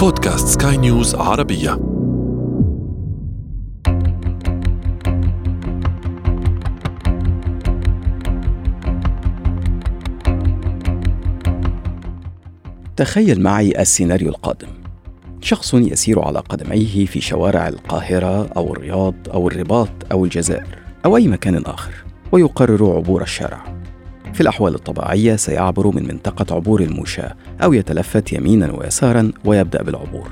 بودكاست سكاي نيوز عربية. تخيل معي السيناريو القادم. شخص يسير على قدميه في شوارع القاهرة أو الرياض أو الرباط أو الجزائر أو أي مكان آخر ويقرر عبور الشارع. في الأحوال الطبيعية سيعبر من منطقة عبور المشاة أو يتلفت يمينا ويسارا ويبدأ بالعبور.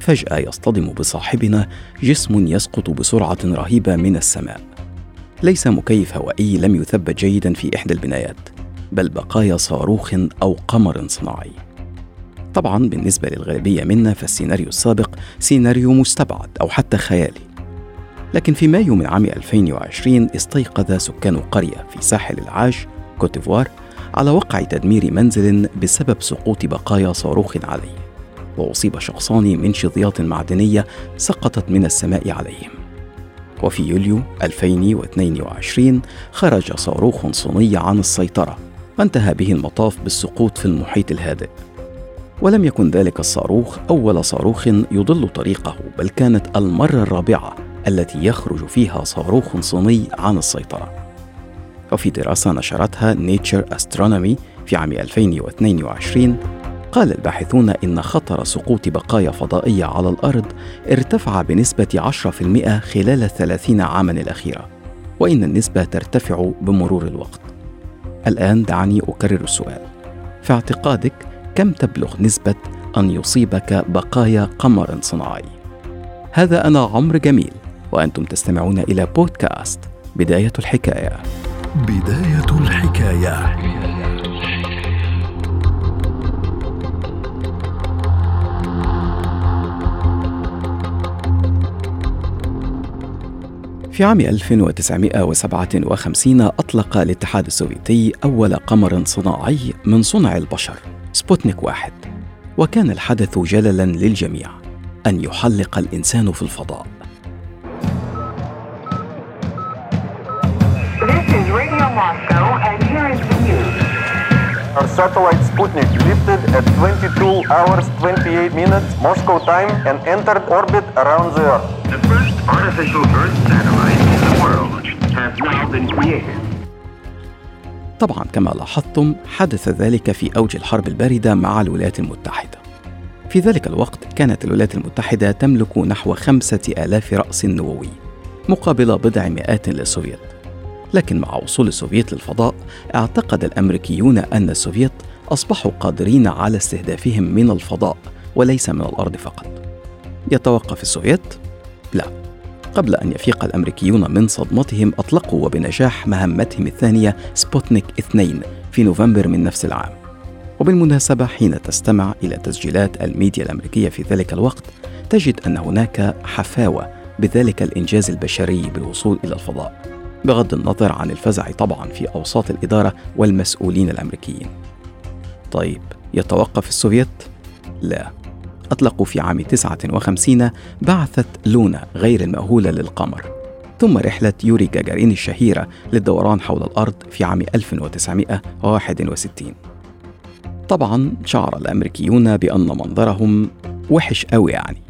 فجأة يصطدم بصاحبنا جسم يسقط بسرعة رهيبة من السماء. ليس مكيف هوائي لم يثبت جيدا في إحدى البنايات بل بقايا صاروخ أو قمر صناعي. طبعا بالنسبة للغالبية منا فالسيناريو السابق سيناريو مستبعد أو حتى خيالي. لكن في مايو من عام 2020 استيقظ سكان قرية في ساحل العاج كوتيفوار على وقع تدمير منزل بسبب سقوط بقايا صاروخ عليه وأصيب شخصان من شظيات معدنية سقطت من السماء عليهم. وفي يوليو 2022 خرج صاروخ صيني عن السيطرة وانتهى به المطاف بالسقوط في المحيط الهادئ. ولم يكن ذلك الصاروخ أول صاروخ يضل طريقه بل كانت المرة الرابعة التي يخرج فيها صاروخ صيني عن السيطرة. وفي دراسة نشرتها نيتشر أسترونومي في عام 2022 قال الباحثون إن خطر سقوط بقايا فضائية على الأرض ارتفع بنسبة 10% خلال الثلاثين عاما الأخيرة وإن النسبة ترتفع بمرور الوقت. الآن دعني أكرر السؤال. في اعتقادك كم تبلغ نسبة أن يصيبك بقايا قمر صناعي؟ هذا أنا عمر جميل وأنتم تستمعون إلى بودكاست بداية الحكاية. بداية الحكاية. في عام 1957 أطلق الاتحاد السوفيتي أول قمر صناعي من صنع البشر سبوتنيك واحد. وكان الحدث جللا للجميع أن يحلق الإنسان في الفضاء. Moscow, and here is the news. Our satellite Sputnik lifted at 22 hours 28 minutes Moscow time and entered orbit around the Earth. The first artificial Earth satellite in the world has now been created. طبعا كما لاحظتم حدث ذلك في أوج الحرب الباردة مع الولايات المتحدة في ذلك الوقت كانت الولايات المتحدة تملك نحو خمسة آلاف رأس نووي مقابل بضع مئات للسوفيت لكن مع وصول السوفيت للفضاء اعتقد الأمريكيون أن السوفيت أصبحوا قادرين على استهدافهم من الفضاء وليس من الأرض فقط. يتوقف السوفيت؟ لا. قبل أن يفيق الأمريكيون من صدمتهم أطلقوا وبنجاح مهمتهم الثانية سبوتنيك 2 في نوفمبر من نفس العام. وبالمناسبة حين تستمع إلى تسجيلات الميديا الأمريكية في ذلك الوقت تجد أن هناك حفاوة بذلك الإنجاز البشري بالوصول إلى الفضاء. بغض النظر عن الفزع طبعا في أوساط الإدارة والمسؤولين الأمريكيين. طيب يتوقف السوفيت؟ لا. أطلقوا في عام 59 بعثة لونا غير المأهولة للقمر. ثم رحلة يوري جاجارين الشهيرة للدوران حول الأرض في عام 1961 طبعا شعر الأمريكيون بأن منظرهم وحش قوي يعني.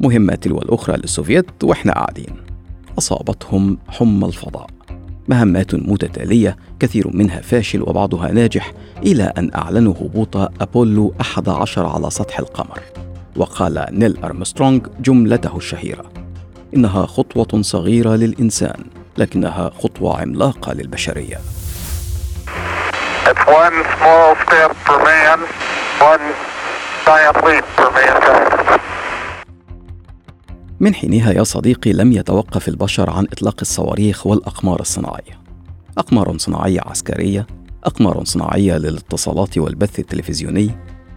مهمة تلو الأخرى للسوفيت وإحنا قاعدين. أصابتهم حمى الفضاء. مهمات متتالية كثير منها فاشل وبعضها ناجح إلى أن أعلنوا هبوط أبولو 11 على سطح القمر. وقال نيل أرمسترونغ جملته الشهيرة إنها خطوة صغيرة للإنسان لكنها خطوة عملاقة للبشرية. Man, من حينها يا صديقي لم يتوقف البشر عن إطلاق الصواريخ والأقمار الصناعية. أقمار صناعية عسكرية أقمار صناعية للاتصالات والبث التلفزيوني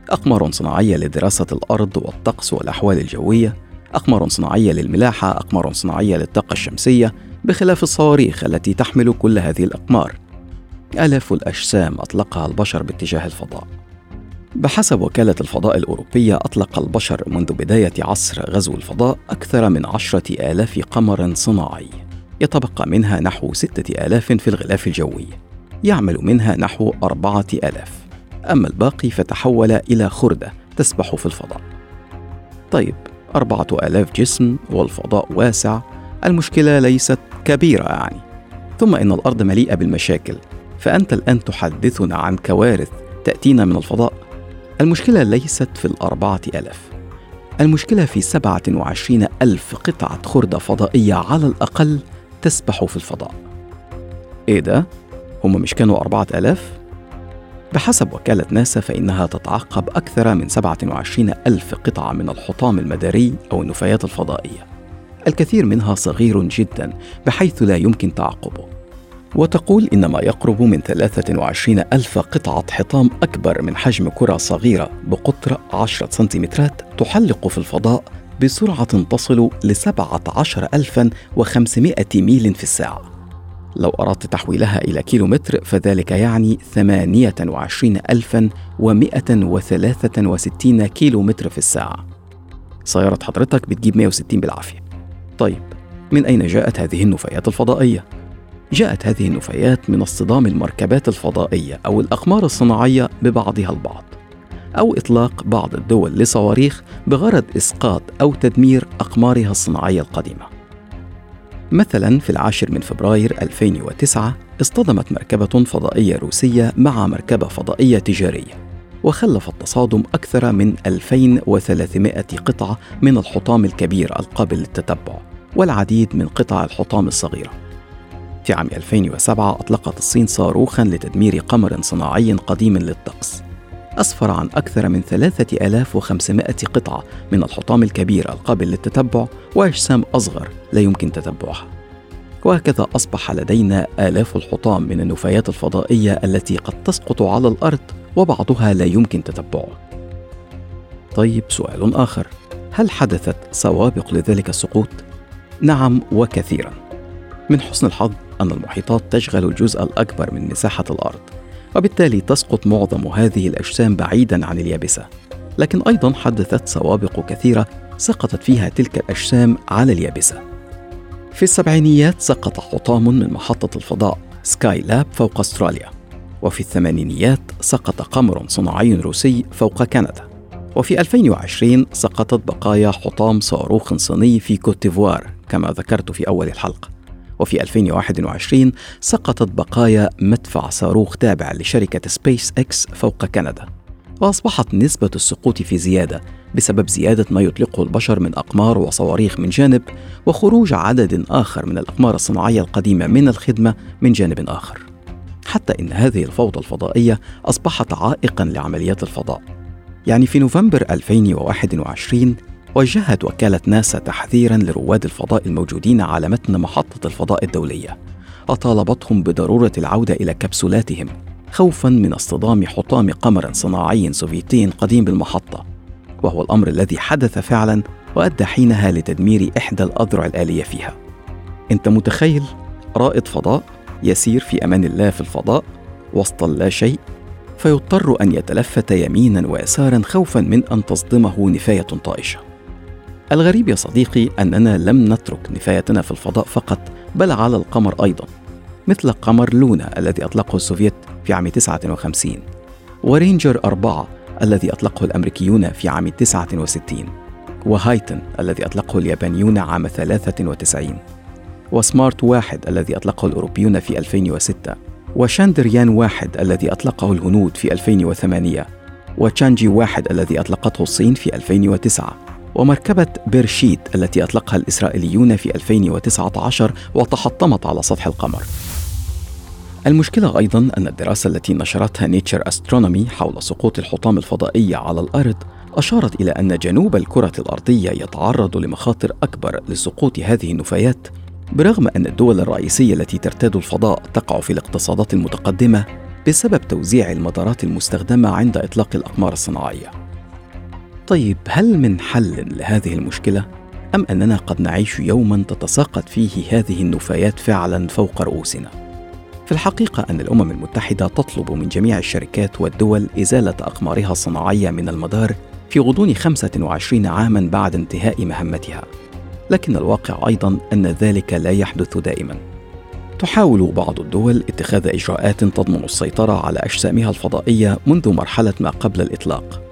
أقمار صناعية لدراسة الأرض والطقس والأحوال الجوية أقمار صناعية للملاحة أقمار صناعية للطاقة الشمسية بخلاف الصواريخ التي تحمل كل هذه الأقمار. آلاف الأجسام أطلقها البشر باتجاه الفضاء. بحسب وكالة الفضاء الأوروبية أطلق البشر منذ بداية عصر غزو الفضاء أكثر من عشرة آلاف قمر صناعي. يتبقى منها نحو ستة آلاف في الغلاف الجوي. يعمل منها نحو أربعة آلاف. أما الباقي فتحول إلى خردة تسبح في الفضاء. طيب أربعة آلاف جسم والفضاء واسع. المشكلة ليست كبيرة يعني. ثم إن الأرض مليئة بالمشاكل. فأنت الآن تحدثنا عن كوارث تأتينا من الفضاء. المشكلة ليست في الأربعة ألاف المشكلة في سبعة وعشرين ألف قطعة خردة فضائية على الأقل تسبح في الفضاء إيه ده؟ هم مش كانوا أربعة ألاف؟ بحسب وكالة ناسا فإنها تتعقب أكثر من 27 ألف قطعة من الحطام المداري أو النفايات الفضائية الكثير منها صغير جدا بحيث لا يمكن تعقبه وتقول إن ما يقرب من 23 ألف قطعة حطام أكبر من حجم كرة صغيرة بقطر 10 سنتيمترات تحلق في الفضاء بسرعة تصل ل 17500 ميل في الساعة. لو أردت تحويلها إلى كيلومتر فذلك يعني 28163 كيلومتر في الساعة. سيارة حضرتك بتجيب 160 بالعافية. طيب من أين جاءت هذه النفايات الفضائية؟ جاءت هذه النفايات من اصطدام المركبات الفضائية أو الأقمار الصناعية ببعضها البعض أو إطلاق بعض الدول لصواريخ بغرض إسقاط أو تدمير أقمارها الصناعية القديمة. مثلا في العاشر من فبراير 2009 اصطدمت مركبة فضائية روسية مع مركبة فضائية تجارية وخلف التصادم أكثر من 2300 قطعة من الحطام الكبير القابل للتتبع والعديد من قطع الحطام الصغيرة. في عام 2007 أطلقت الصين صاروخا لتدمير قمر صناعي قديم للطقس. أسفر عن أكثر من 3500 قطعة من الحطام الكبير القابل للتتبع وأجسام أصغر لا يمكن تتبعها. وهكذا أصبح لدينا آلاف الحطام من النفايات الفضائية التي قد تسقط على الأرض وبعضها لا يمكن تتبعه. طيب سؤال آخر. هل حدثت سوابق لذلك السقوط؟ نعم وكثيرا. من حسن الحظ أن المحيطات تشغل الجزء الأكبر من مساحة الأرض وبالتالي تسقط معظم هذه الأجسام بعيدا عن اليابسة. لكن أيضا حدثت سوابق كثيرة سقطت فيها تلك الأجسام على اليابسة. في السبعينيات سقط حطام من محطة الفضاء سكاي لاب فوق أستراليا وفي الثمانينيات سقط قمر صناعي روسي فوق كندا وفي 2020 سقطت بقايا حطام صاروخ صيني في كوتيفوار كما ذكرت في أول الحلقة. وفي 2021 سقطت بقايا مدفع صاروخ تابع لشركة سبيس إكس فوق كندا وأصبحت نسبة السقوط في زيادة بسبب زيادة ما يطلقه البشر من أقمار وصواريخ من جانب وخروج عدد آخر من الأقمار الصناعية القديمة من الخدمة من جانب آخر. حتى إن هذه الفوضى الفضائية أصبحت عائقا لعمليات الفضاء. يعني في نوفمبر 2021 وجهت وكالة ناسا تحذيرا لرواد الفضاء الموجودين على متن محطة الفضاء الدولية وطالبتهم بضرورة العودة إلى كبسولاتهم خوفا من اصطدام حطام قمر صناعي سوفيتي قديم بالمحطة وهو الأمر الذي حدث فعلا وأدى حينها لتدمير إحدى الأذرع الآلية فيها. أنت متخيل؟ رائد فضاء يسير في أمان الله في الفضاء وسط لا شيء فيضطر أن يتلفت يمينا ويسارا خوفا من أن تصدمه نفاية طائشة. الغريب يا صديقي أننا لم نترك نفايتنا في الفضاء فقط بل على القمر أيضا مثل قمر لونا الذي أطلقه السوفيت في عام 59 ورينجر أربعة الذي أطلقه الأمريكيون في عام 69 وهايتن الذي أطلقه اليابانيون عام 93 وسمارت واحد الذي أطلقه الأوروبيون في 2006 وشاندريان واحد الذي أطلقه الهنود في 2008 وتشانجي واحد الذي أطلقته الصين في 2009 ومركبة بيرشيت التي أطلقها الإسرائيليون في 2019 وتحطمت على سطح القمر المشكلة أيضا أن الدراسة التي نشرتها Nature Astronomy حول سقوط الحطام الفضائية على الأرض أشارت إلى أن جنوب الكرة الأرضية يتعرض لمخاطر أكبر لسقوط هذه النفايات برغم أن الدول الرئيسية التي ترتاد الفضاء تقع في الاقتصادات المتقدمة بسبب توزيع المدارات المستخدمة عند إطلاق الأقمار الصناعية. طيب هل من حل لهذه المشكلة؟ أم أننا قد نعيش يوما تتساقط فيه هذه النفايات فعلا فوق رؤوسنا؟ في الحقيقة أن الأمم المتحدة تطلب من جميع الشركات والدول إزالة أقمارها الصناعية من المدار في غضون 25 عاما بعد انتهاء مهمتها لكن الواقع أيضا أن ذلك لا يحدث دائما تحاول بعض الدول اتخاذ إجراءات تضمن السيطرة على أجسامها الفضائية منذ مرحلة ما قبل الإطلاق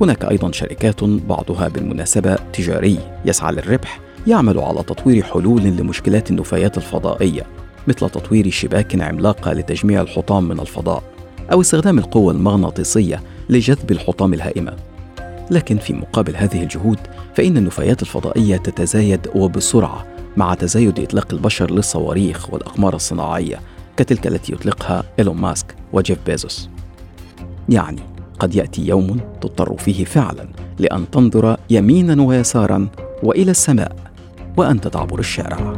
هناك أيضا شركات بعضها بالمناسبة تجاري يسعى للربح يعمل على تطوير حلول لمشكلات النفايات الفضائية مثل تطوير شباك عملاقه لتجميع الحطام من الفضاء أو استخدام القوة المغناطيسية لجذب الحطام الهائمة. لكن في مقابل هذه الجهود فإن النفايات الفضائية تتزايد وبسرعة مع تزايد إطلاق البشر للصواريخ والأقمار الصناعية كتلك التي يطلقها إيلون ماسك وجيف بيزوس. يعني قد يأتي يوم تضطر فيه فعلا لأن تنظر يمينا ويسارا وإلى السماء وأنت تعبر الشارع.